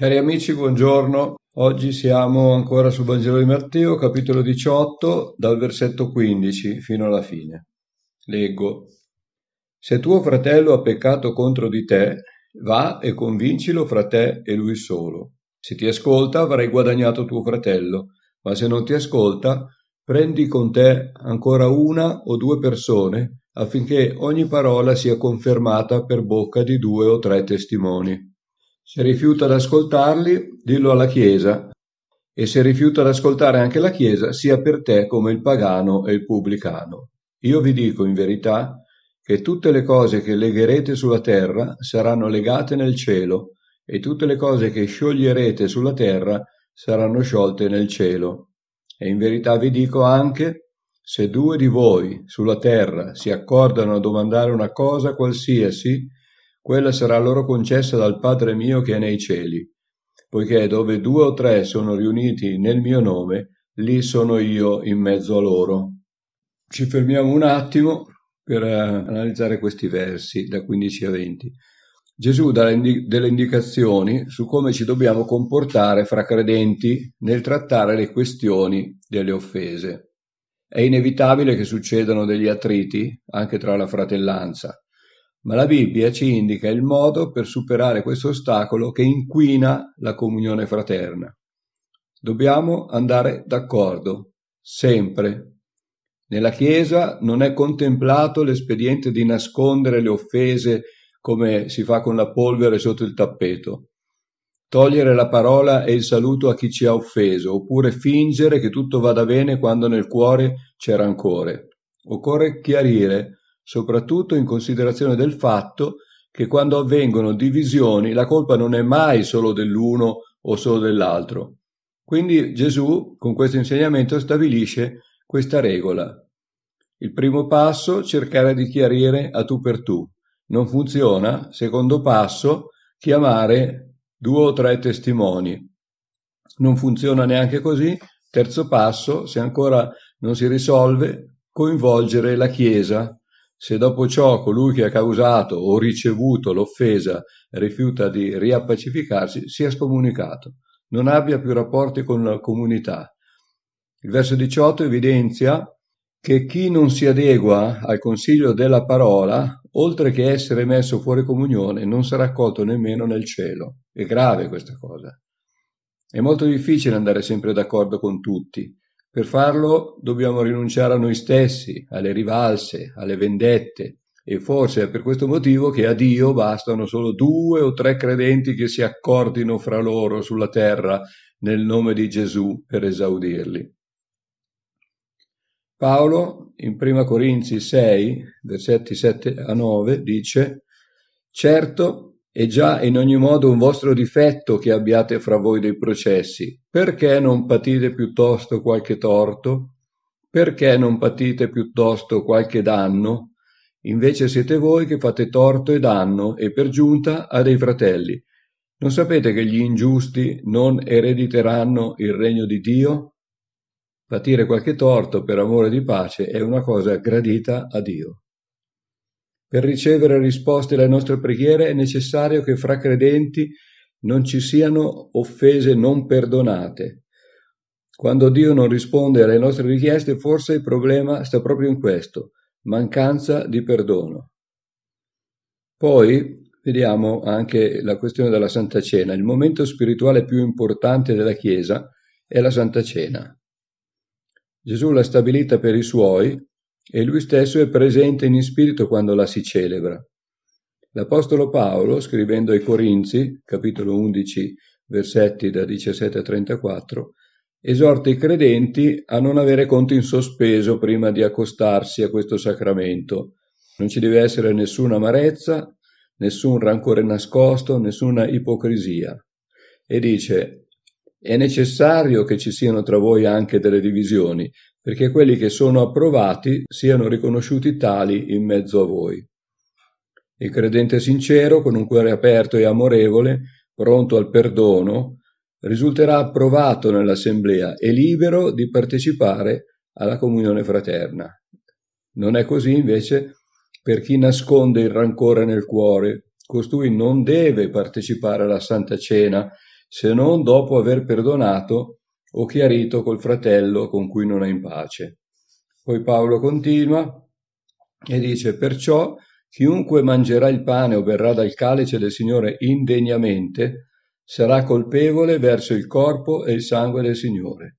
Cari amici, buongiorno. Oggi siamo ancora sul Vangelo di Matteo, capitolo 18, dal versetto 15 fino alla fine. Leggo. Se tuo fratello ha peccato contro di te, va e convincilo fra te e lui solo. Se ti ascolta, avrai guadagnato tuo fratello, ma se non ti ascolta, prendi con te ancora una o due persone, affinché ogni parola sia confermata per bocca di due o tre testimoni. Se rifiuta ad ascoltarli, dillo alla Chiesa, e se rifiuta ad ascoltare anche la Chiesa, sia per te come il pagano e il pubblicano. Io vi dico in verità che tutte le cose che legherete sulla terra saranno legate nel cielo, e tutte le cose che scioglierete sulla terra saranno sciolte nel cielo. E in verità vi dico anche, se due di voi sulla terra si accordano a domandare una cosa qualsiasi, quella sarà loro concessa dal Padre mio che è nei cieli, poiché dove due o tre sono riuniti nel mio nome, lì sono io in mezzo a loro. Ci fermiamo un attimo per eh, analizzare questi versi da 15 a 20. Gesù dà delle indicazioni su come ci dobbiamo comportare fra credenti nel trattare le questioni delle offese. È inevitabile che succedano degli attriti anche tra la fratellanza, ma la Bibbia ci indica il modo per superare questo ostacolo che inquina la comunione fraterna. Dobbiamo andare d'accordo, sempre. Nella Chiesa non è contemplato l'espediente di nascondere le offese come si fa con la polvere sotto il tappeto, togliere la parola e il saluto a chi ci ha offeso, oppure fingere che tutto vada bene quando nel cuore c'è rancore. Occorre chiarire soprattutto in considerazione del fatto che quando avvengono divisioni la colpa non è mai solo dell'uno o solo dell'altro. Quindi Gesù con questo insegnamento stabilisce questa regola. Il primo passo, cercare di chiarire a tu per tu. Non funziona. Secondo passo, chiamare due o tre testimoni. Non funziona neanche così. Terzo passo, se ancora non si risolve, coinvolgere la Chiesa se dopo ciò colui che ha causato o ricevuto l'offesa rifiuta di riappacificarsi, sia scomunicato, non abbia più rapporti con la comunità. Il verso 18 evidenzia che chi non si adegua al consiglio della parola, oltre che essere messo fuori comunione, non sarà accolto nemmeno nel cielo. È grave questa cosa. È molto difficile andare sempre d'accordo con tutti, per farlo dobbiamo rinunciare a noi stessi, alle rivalse, alle vendette e forse è per questo motivo che a Dio bastano solo due o tre credenti che si accordino fra loro sulla terra nel nome di Gesù per esaudirli. Paolo in 1 Corinzi 6, versetti 7 a 9 dice Certo è già in ogni modo un vostro difetto che abbiate fra voi dei processi. Perché non patite piuttosto qualche torto? Perché non patite piuttosto qualche danno? Invece siete voi che fate torto e danno, e per giunta a dei fratelli. Non sapete che gli ingiusti non erediteranno il regno di Dio? Patire qualche torto per amore di pace è una cosa gradita a Dio. Per ricevere risposte alle nostre preghiere è necessario che fra credenti non ci siano offese non perdonate. Quando Dio non risponde alle nostre richieste, forse il problema sta proprio in questo, mancanza di perdono. Poi vediamo anche la questione della Santa Cena. Il momento spirituale più importante della Chiesa è la Santa Cena. Gesù l'ha stabilita per i suoi e lui stesso è presente in spirito quando la si celebra. L'Apostolo Paolo, scrivendo ai Corinzi, capitolo 11, versetti da 17 a 34, esorta i credenti a non avere conto in sospeso prima di accostarsi a questo sacramento. Non ci deve essere nessuna amarezza, nessun rancore nascosto, nessuna ipocrisia. E dice, è necessario che ci siano tra voi anche delle divisioni, perché quelli che sono approvati siano riconosciuti tali in mezzo a voi. Il credente sincero, con un cuore aperto e amorevole, pronto al perdono, risulterà approvato nell'assemblea e libero di partecipare alla comunione fraterna. Non è così invece per chi nasconde il rancore nel cuore. Costui non deve partecipare alla Santa Cena se non dopo aver perdonato o chiarito col fratello con cui non è in pace. Poi Paolo continua e dice perciò chiunque mangerà il pane o berrà dal calice del Signore indegnamente sarà colpevole verso il corpo e il sangue del Signore.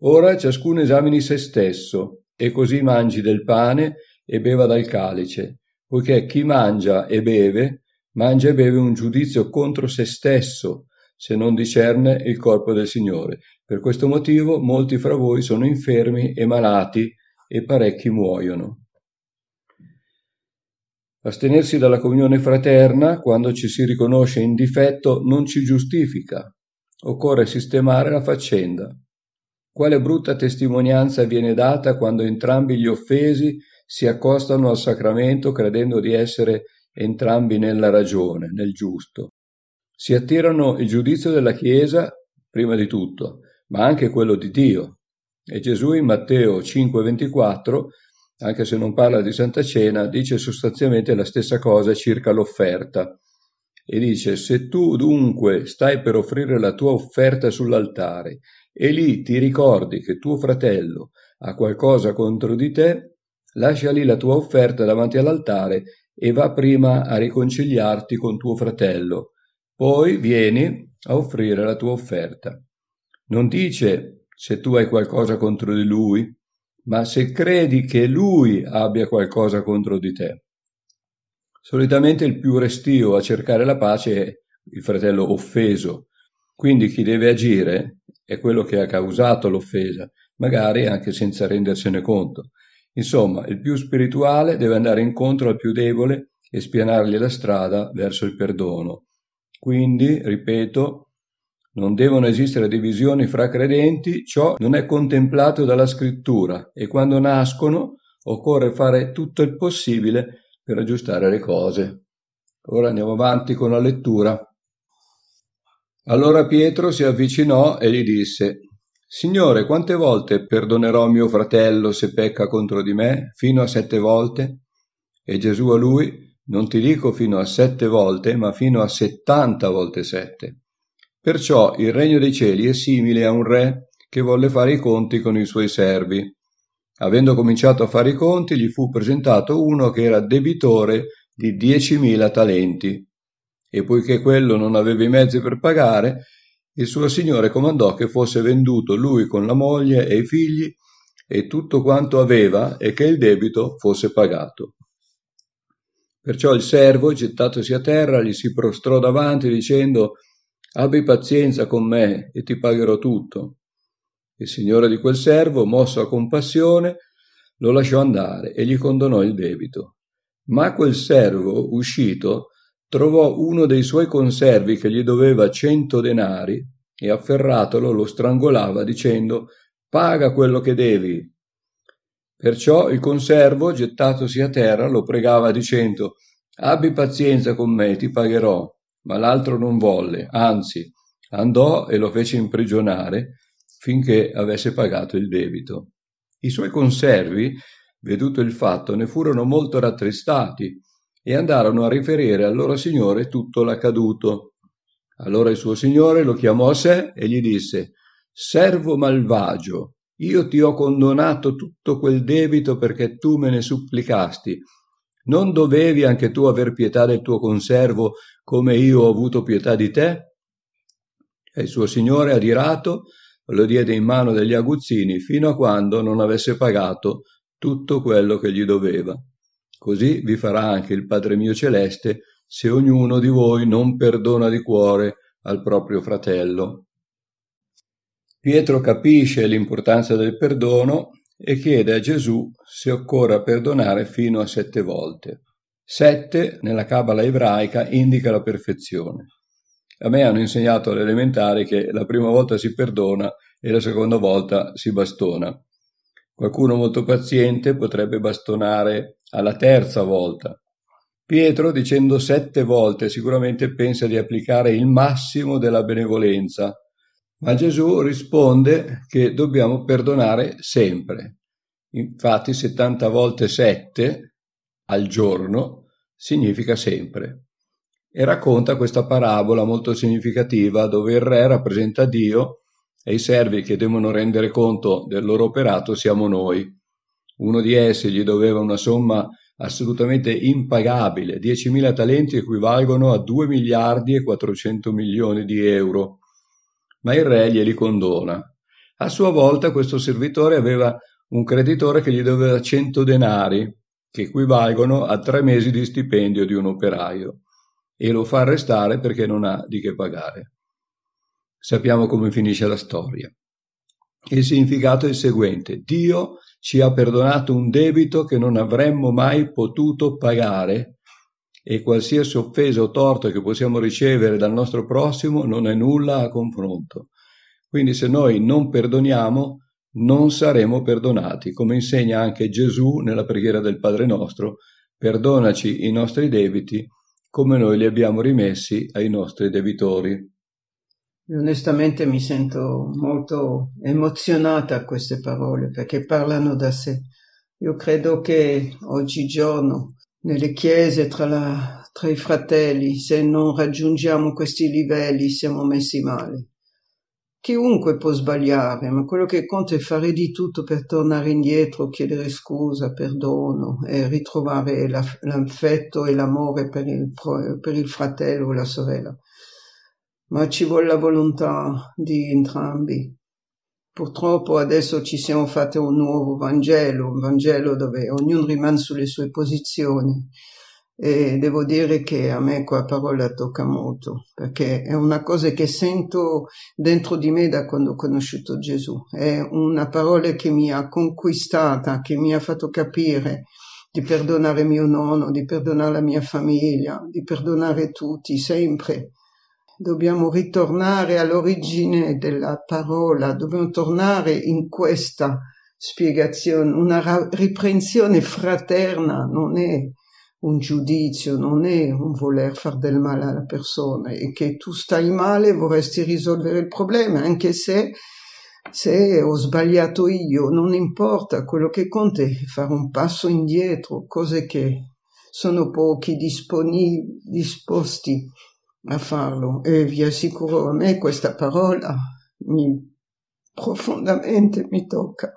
Ora ciascuno esamini se stesso e così mangi del pane e beva dal calice, poiché chi mangia e beve, mangia e beve un giudizio contro se stesso, se non discerne il corpo del Signore. Per questo motivo molti fra voi sono infermi e malati e parecchi muoiono. Astenersi dalla comunione fraterna, quando ci si riconosce in difetto, non ci giustifica. Occorre sistemare la faccenda. Quale brutta testimonianza viene data quando entrambi gli offesi si accostano al sacramento credendo di essere entrambi nella ragione, nel giusto. Si attirano il giudizio della Chiesa, prima di tutto, ma anche quello di Dio. E Gesù in Matteo 5:24 anche se non parla di Santa Cena, dice sostanzialmente la stessa cosa circa l'offerta. E dice, se tu dunque stai per offrire la tua offerta sull'altare e lì ti ricordi che tuo fratello ha qualcosa contro di te, lascia lì la tua offerta davanti all'altare e va prima a riconciliarti con tuo fratello. Poi vieni a offrire la tua offerta. Non dice se tu hai qualcosa contro di lui, ma se credi che lui abbia qualcosa contro di te. Solitamente il più restio a cercare la pace è il fratello offeso, quindi chi deve agire è quello che ha causato l'offesa, magari anche senza rendersene conto. Insomma, il più spirituale deve andare incontro al più debole e spianargli la strada verso il perdono. Quindi, ripeto, non devono esistere divisioni fra credenti, ciò non è contemplato dalla scrittura e quando nascono occorre fare tutto il possibile per aggiustare le cose. Ora andiamo avanti con la lettura. Allora Pietro si avvicinò e gli disse, Signore, quante volte perdonerò mio fratello se pecca contro di me? Fino a sette volte? E Gesù a lui, non ti dico fino a sette volte, ma fino a settanta volte sette. Perciò il regno dei cieli è simile a un re che volle fare i conti con i suoi servi. Avendo cominciato a fare i conti, gli fu presentato uno che era debitore di diecimila talenti. E poiché quello non aveva i mezzi per pagare, il suo signore comandò che fosse venduto lui con la moglie e i figli e tutto quanto aveva e che il debito fosse pagato. Perciò il servo, gettatosi a terra, gli si prostrò davanti dicendo Abbi pazienza con me e ti pagherò tutto. Il signore di quel servo, mosso a compassione, lo lasciò andare e gli condonò il debito. Ma quel servo, uscito, trovò uno dei suoi conservi che gli doveva cento denari e afferratolo lo strangolava dicendo paga quello che devi. Perciò il conservo, gettatosi a terra, lo pregava dicendo abbi pazienza con me, ti pagherò ma l'altro non volle, anzi andò e lo fece imprigionare finché avesse pagato il debito. I suoi conservi, veduto il fatto, ne furono molto rattristati e andarono a riferire al loro signore tutto l'accaduto. Allora il suo signore lo chiamò a sé e gli disse Servo malvagio, io ti ho condonato tutto quel debito perché tu me ne supplicasti non dovevi anche tu aver pietà del tuo conservo come io ho avuto pietà di te? E il suo signore, adirato, lo diede in mano degli aguzzini fino a quando non avesse pagato tutto quello che gli doveva. Così vi farà anche il Padre mio celeste se ognuno di voi non perdona di cuore al proprio fratello. Pietro capisce l'importanza del perdono e chiede a Gesù se occorra perdonare fino a sette volte. Sette, nella cabala ebraica, indica la perfezione. A me hanno insegnato all'elementare che la prima volta si perdona e la seconda volta si bastona. Qualcuno molto paziente potrebbe bastonare alla terza volta. Pietro, dicendo sette volte, sicuramente pensa di applicare il massimo della benevolenza, ma Gesù risponde che dobbiamo perdonare sempre. Infatti 70 volte 7 al giorno significa sempre. e racconta questa parabola molto significativa dove il re rappresenta Dio e i servi che devono rendere conto del loro operato siamo noi. Uno di essi gli doveva una somma assolutamente impagabile, 10.000 talenti equivalgono a 2 miliardi e 400 milioni di euro, ma il re glieli condona. A sua volta questo servitore aveva un creditore che gli doveva 100 denari, che equivalgono a tre mesi di stipendio di un operaio e lo fa arrestare perché non ha di che pagare. Sappiamo come finisce la storia. Il significato è il seguente. Dio ci ha perdonato un debito che non avremmo mai potuto pagare e qualsiasi offesa o torto che possiamo ricevere dal nostro prossimo non è nulla a confronto. Quindi se noi non perdoniamo, non saremo perdonati, come insegna anche Gesù nella preghiera del Padre nostro, perdonaci i nostri debiti come noi li abbiamo rimessi ai nostri debitori. Onestamente mi sento molto emozionata a queste parole perché parlano da sé. Io credo che oggigiorno nelle chiese tra, la, tra i fratelli, se non raggiungiamo questi livelli, siamo messi male. Chiunque può sbagliare, ma quello che conta è fare di tutto per tornare indietro, chiedere scusa, perdono e ritrovare l'affetto e l'amore per il, per il fratello o la sorella. Ma ci vuole la volontà di entrambi. Purtroppo adesso ci siamo fatti un nuovo Vangelo, un Vangelo dove ognuno rimane sulle sue posizioni. E devo dire che a me quella parola tocca molto perché è una cosa che sento dentro di me da quando ho conosciuto Gesù. È una parola che mi ha conquistata che mi ha fatto capire di perdonare mio nonno di perdonare la mia famiglia di perdonare tutti sempre dobbiamo ritornare all'origine della parola dobbiamo tornare in questa spiegazione. Una riprensione fraterna non è un giudizio, non è un voler far del male alla persona. E che tu stai male vorresti risolvere il problema, anche se, se ho sbagliato io, non importa, quello che conta è fare un passo indietro, cose che sono pochi disposti a farlo e vi assicuro a me questa parola mi, profondamente mi tocca.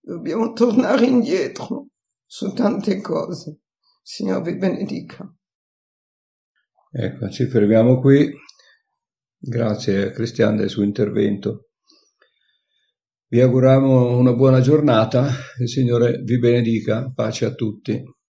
Dobbiamo tornare indietro su tante cose. Signore vi benedica. Ecco, ci fermiamo qui. Grazie a Cristian del suo intervento. Vi auguriamo una buona giornata, il Signore vi benedica, pace a tutti.